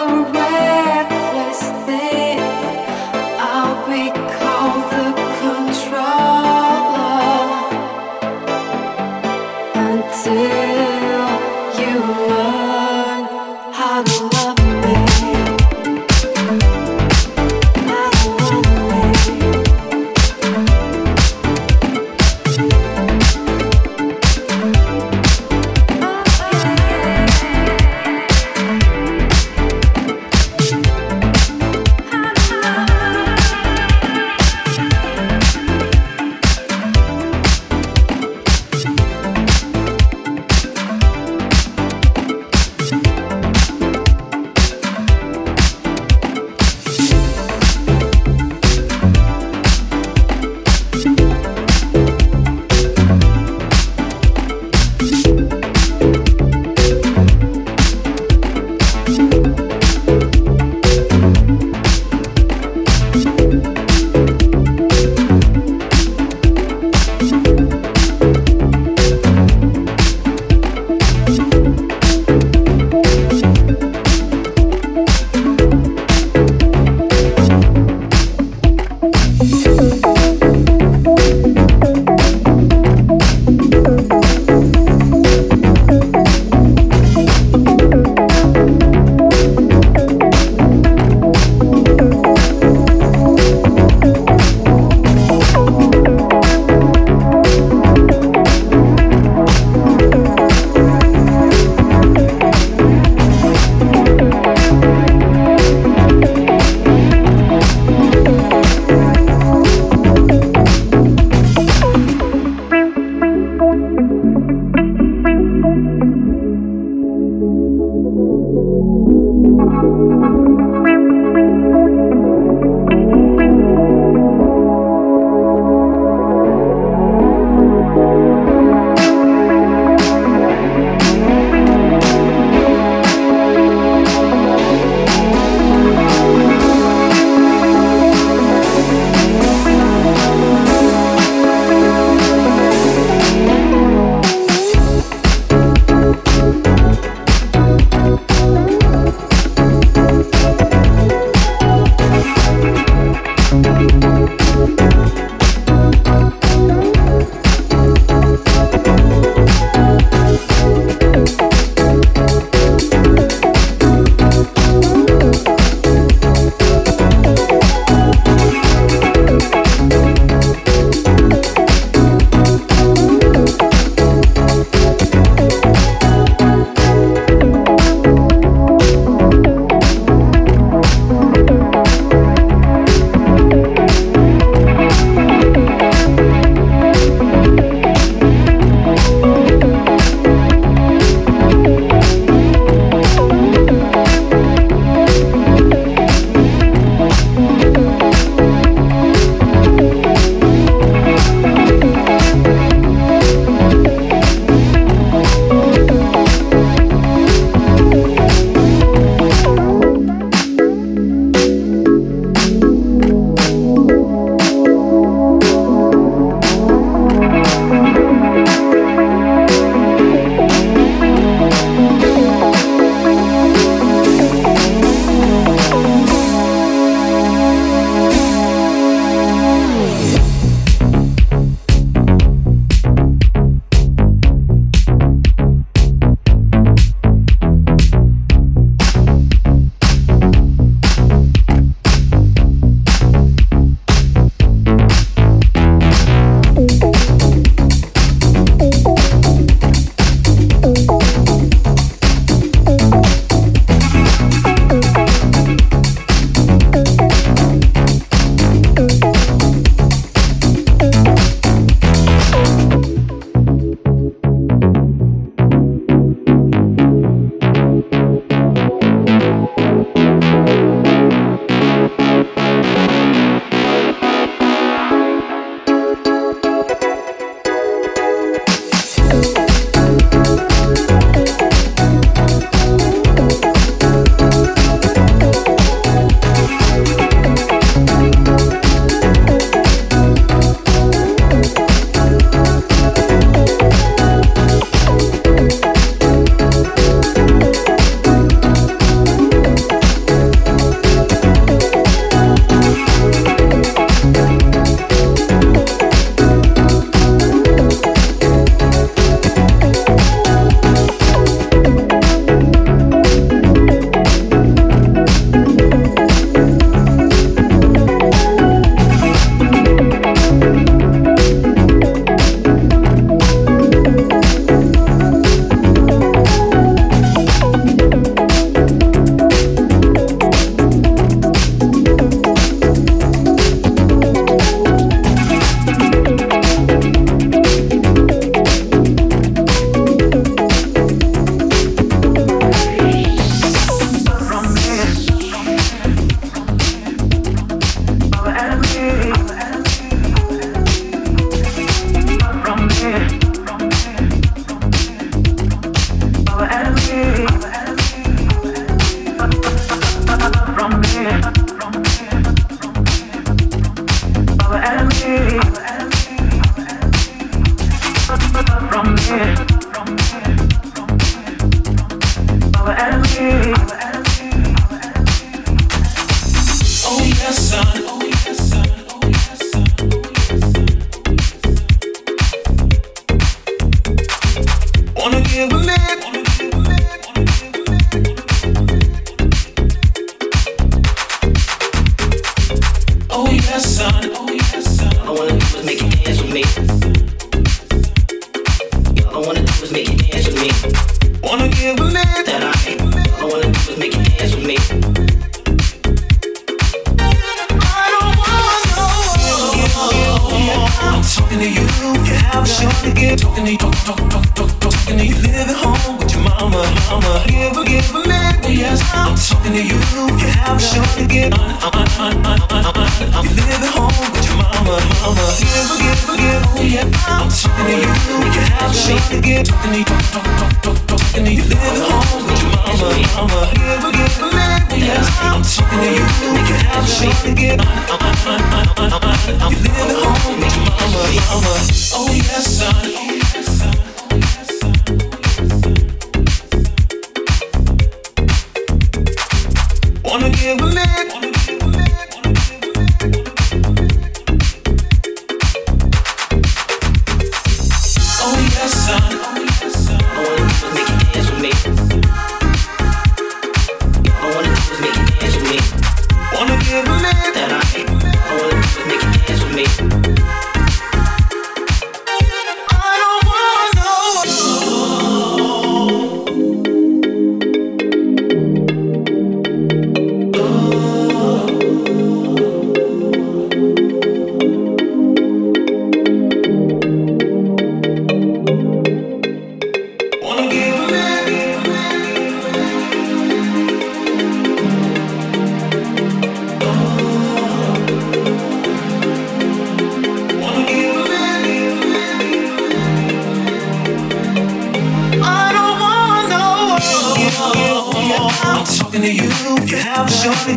away.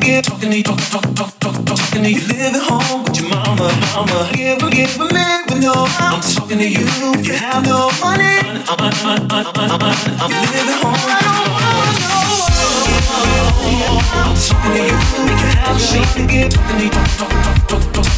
Here, talking to you, talking, talking, talking, talking, talking to you. Living home with your mama, mama. Here, we get with me with no. I'm talking to you. If you have no money, I'm, living home. I don't want no one. I'm talking to you. If you have no money, I'm talking to you. Talking, talking, talking, talking.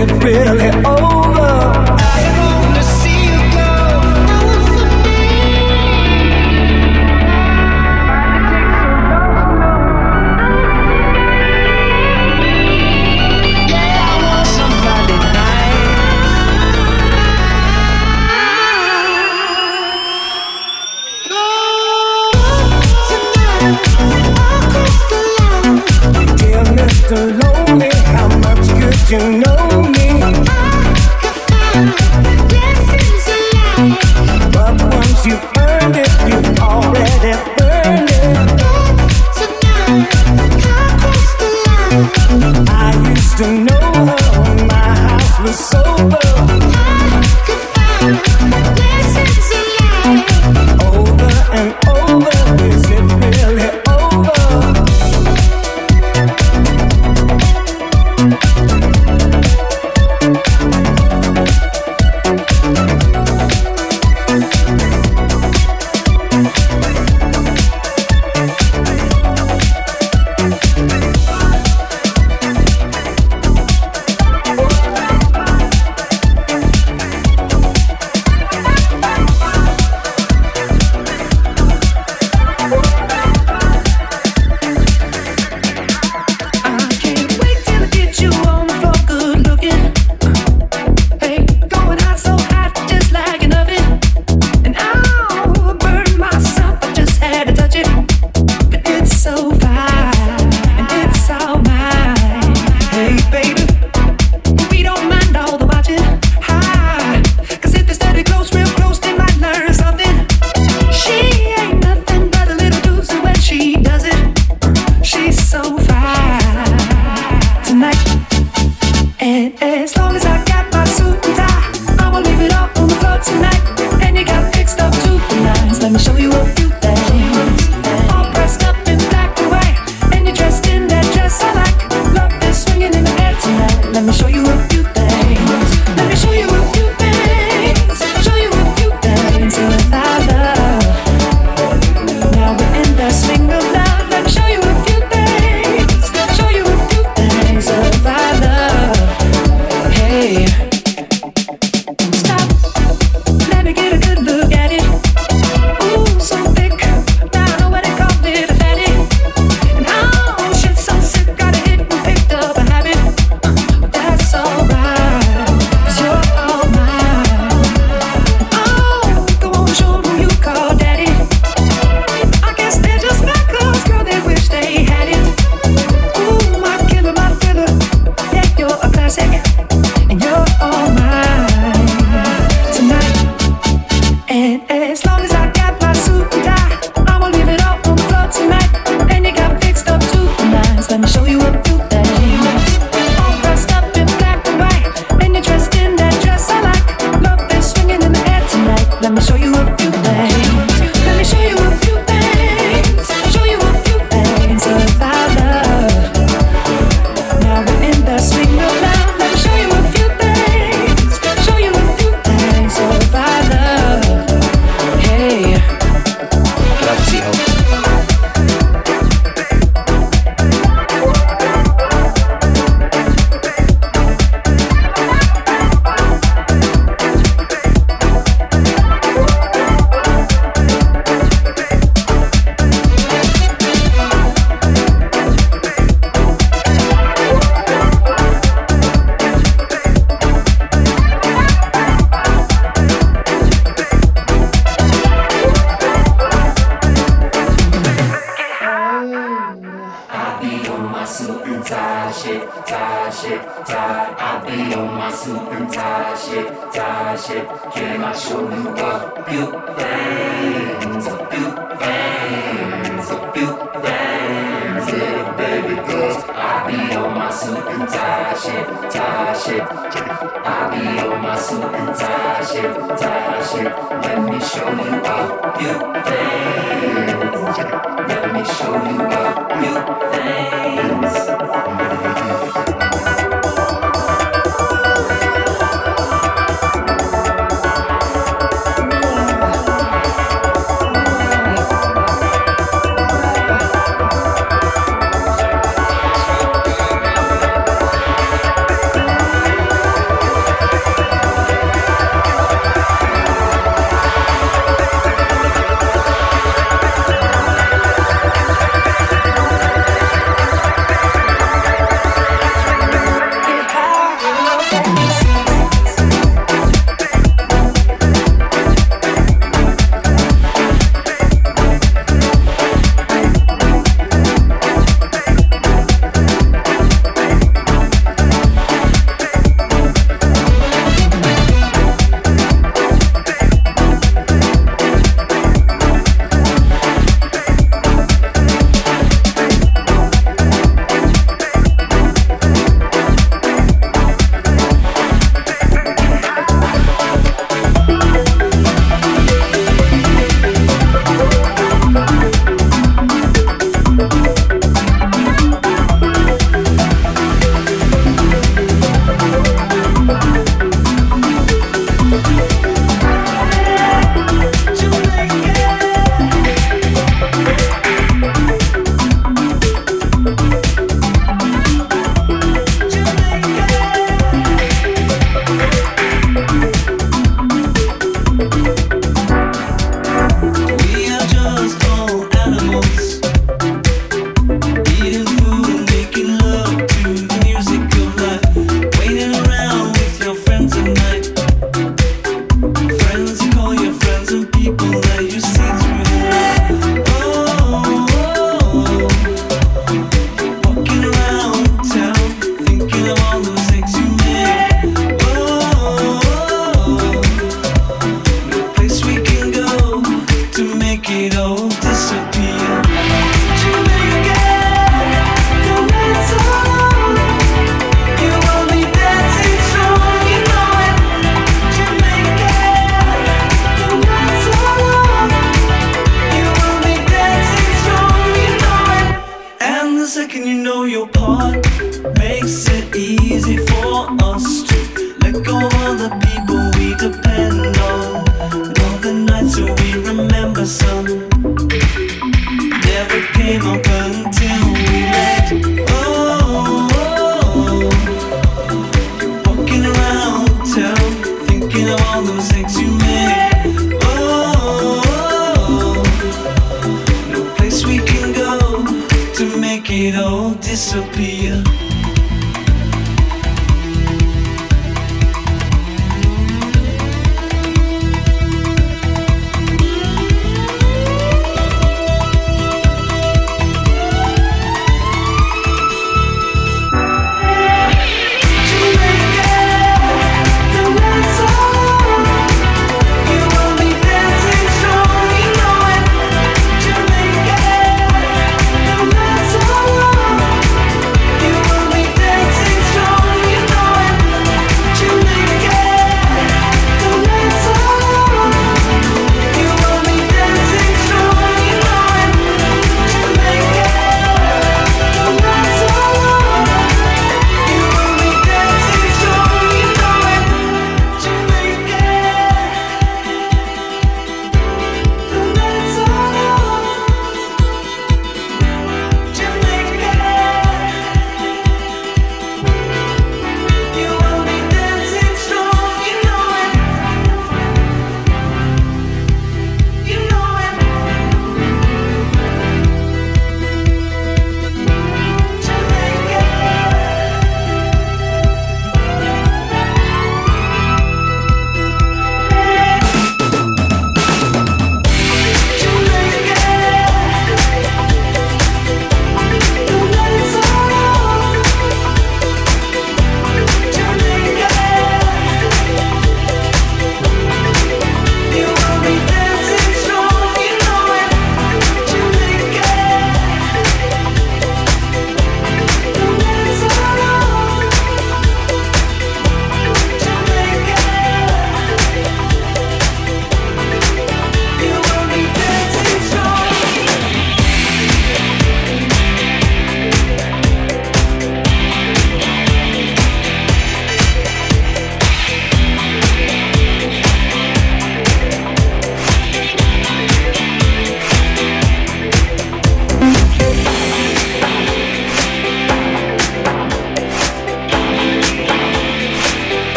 it really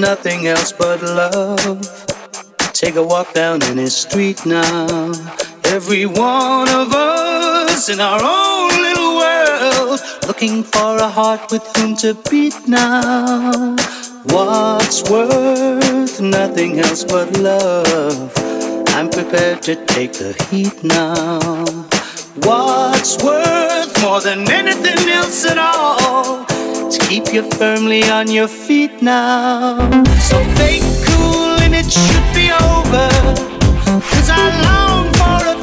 nothing else but love? Take a walk down any street now. Every one of us in our own little world, looking for a heart with whom to beat now. What's worth nothing else but love? I'm prepared to take the heat now. What's worth more than anything else at all? Keep you firmly on your feet now. So fake cool and it should be over. Cause I long for a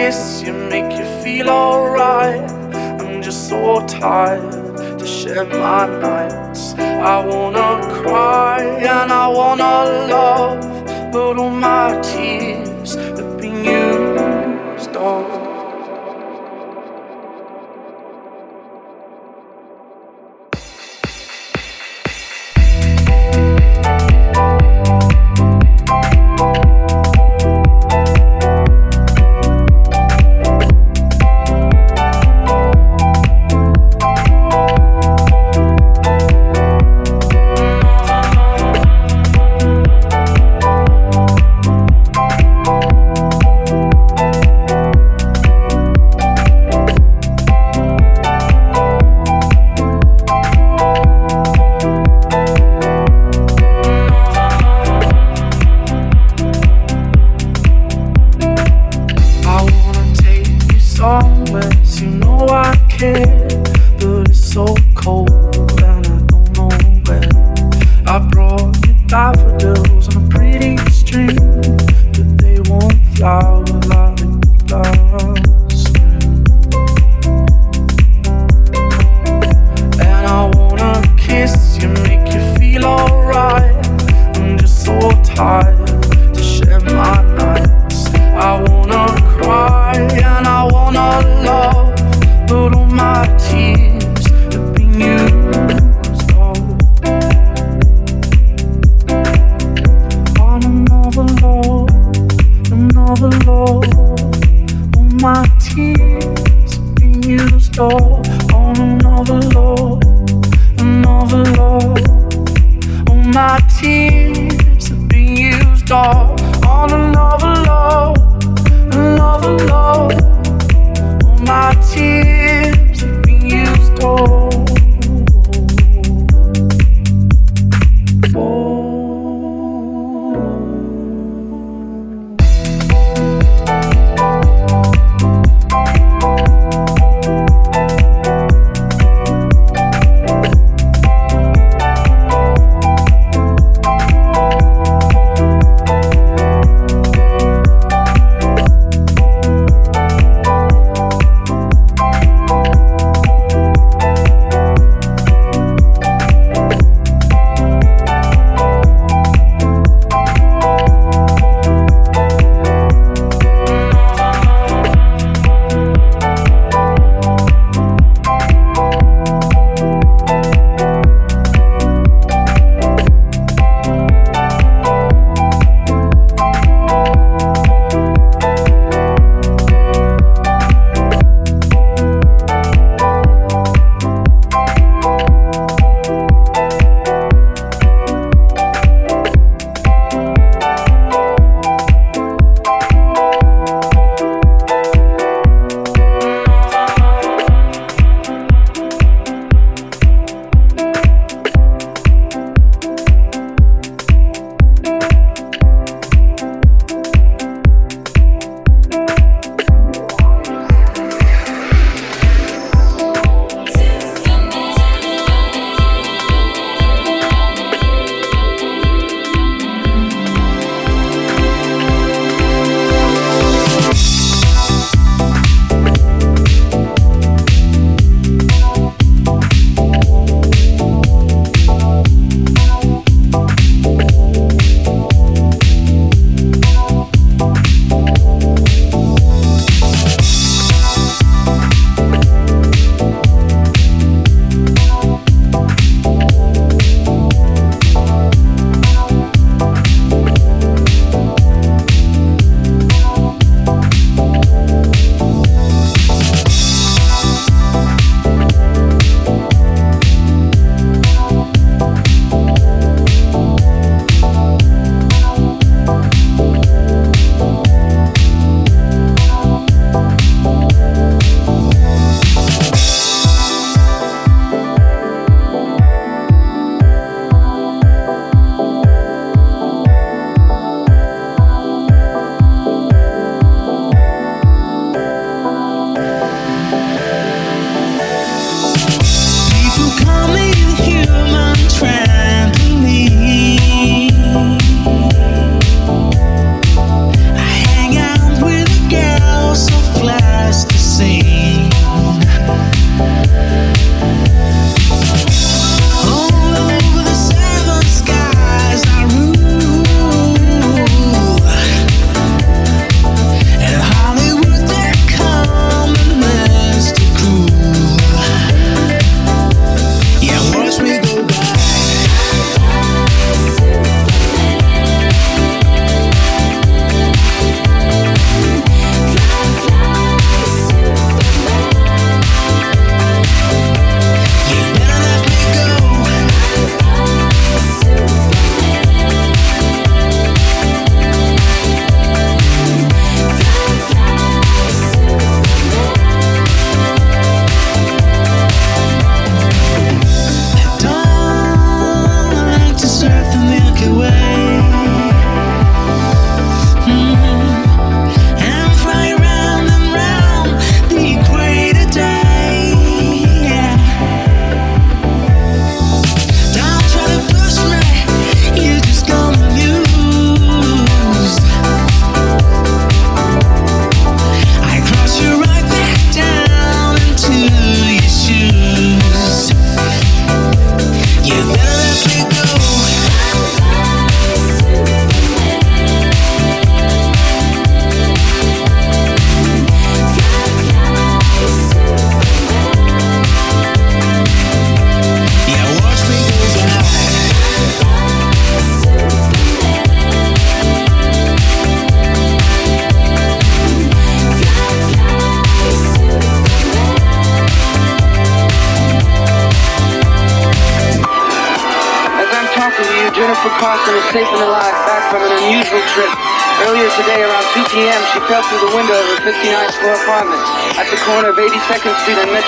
kiss you, make you feel alright. I'm just so tired to share my nights. I wanna cry and I wanna love, but all my tears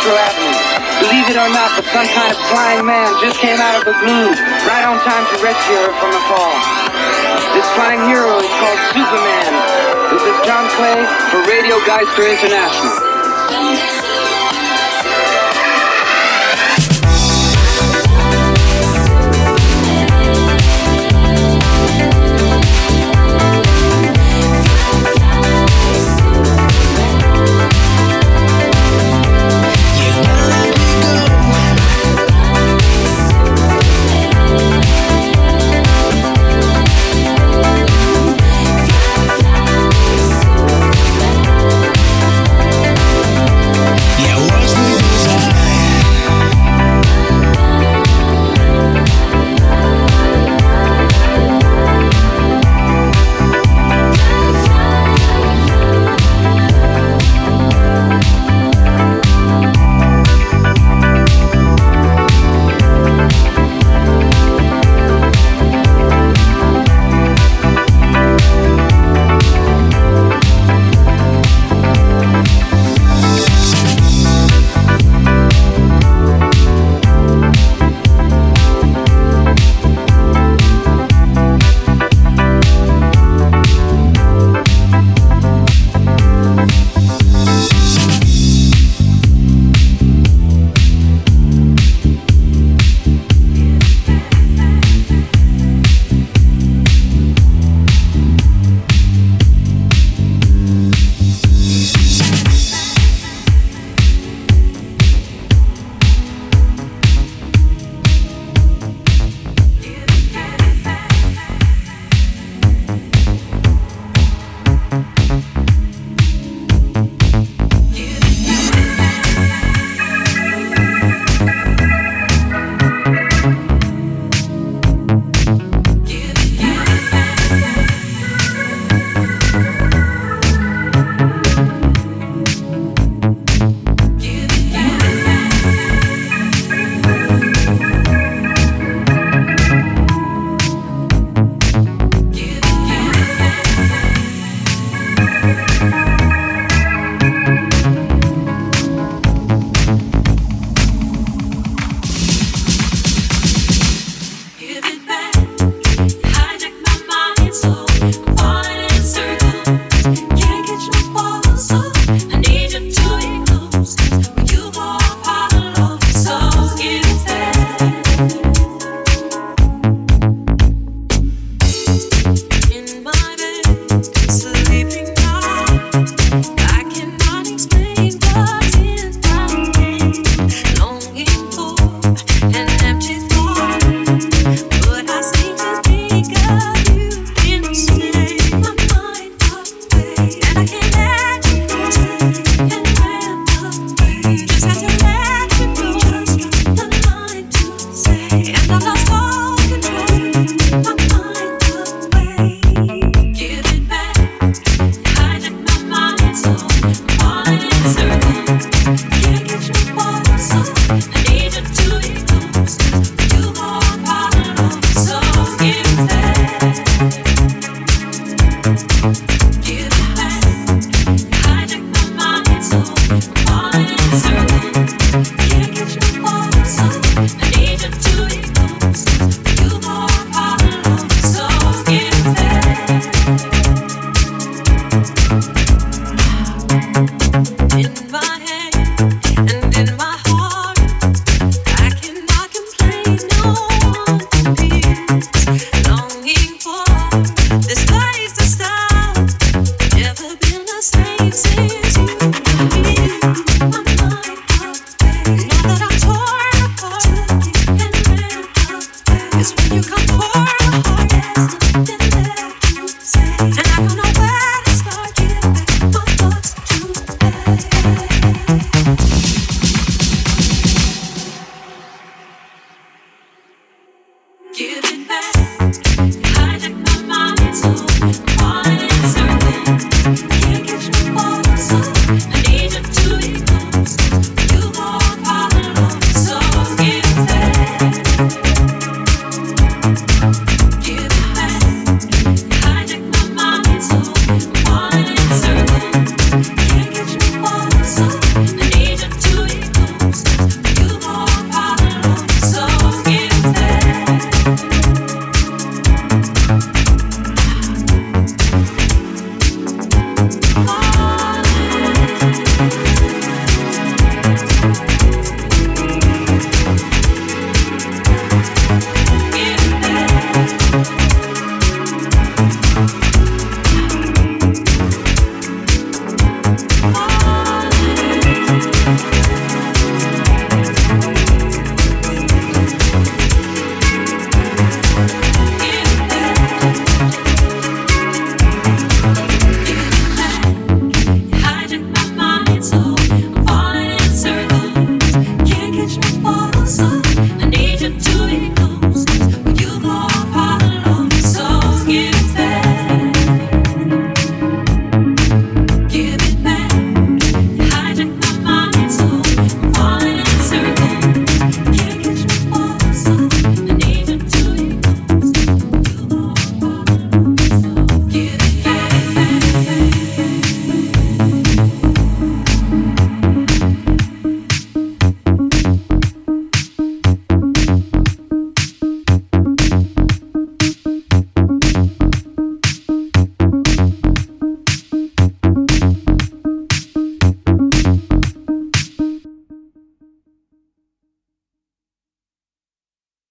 Metro Avenue. Believe it or not, but some kind of flying man just came out of the blue, right on time to rescue her from the fall. This flying hero is called Superman. This is John Clay for Radio Geister International.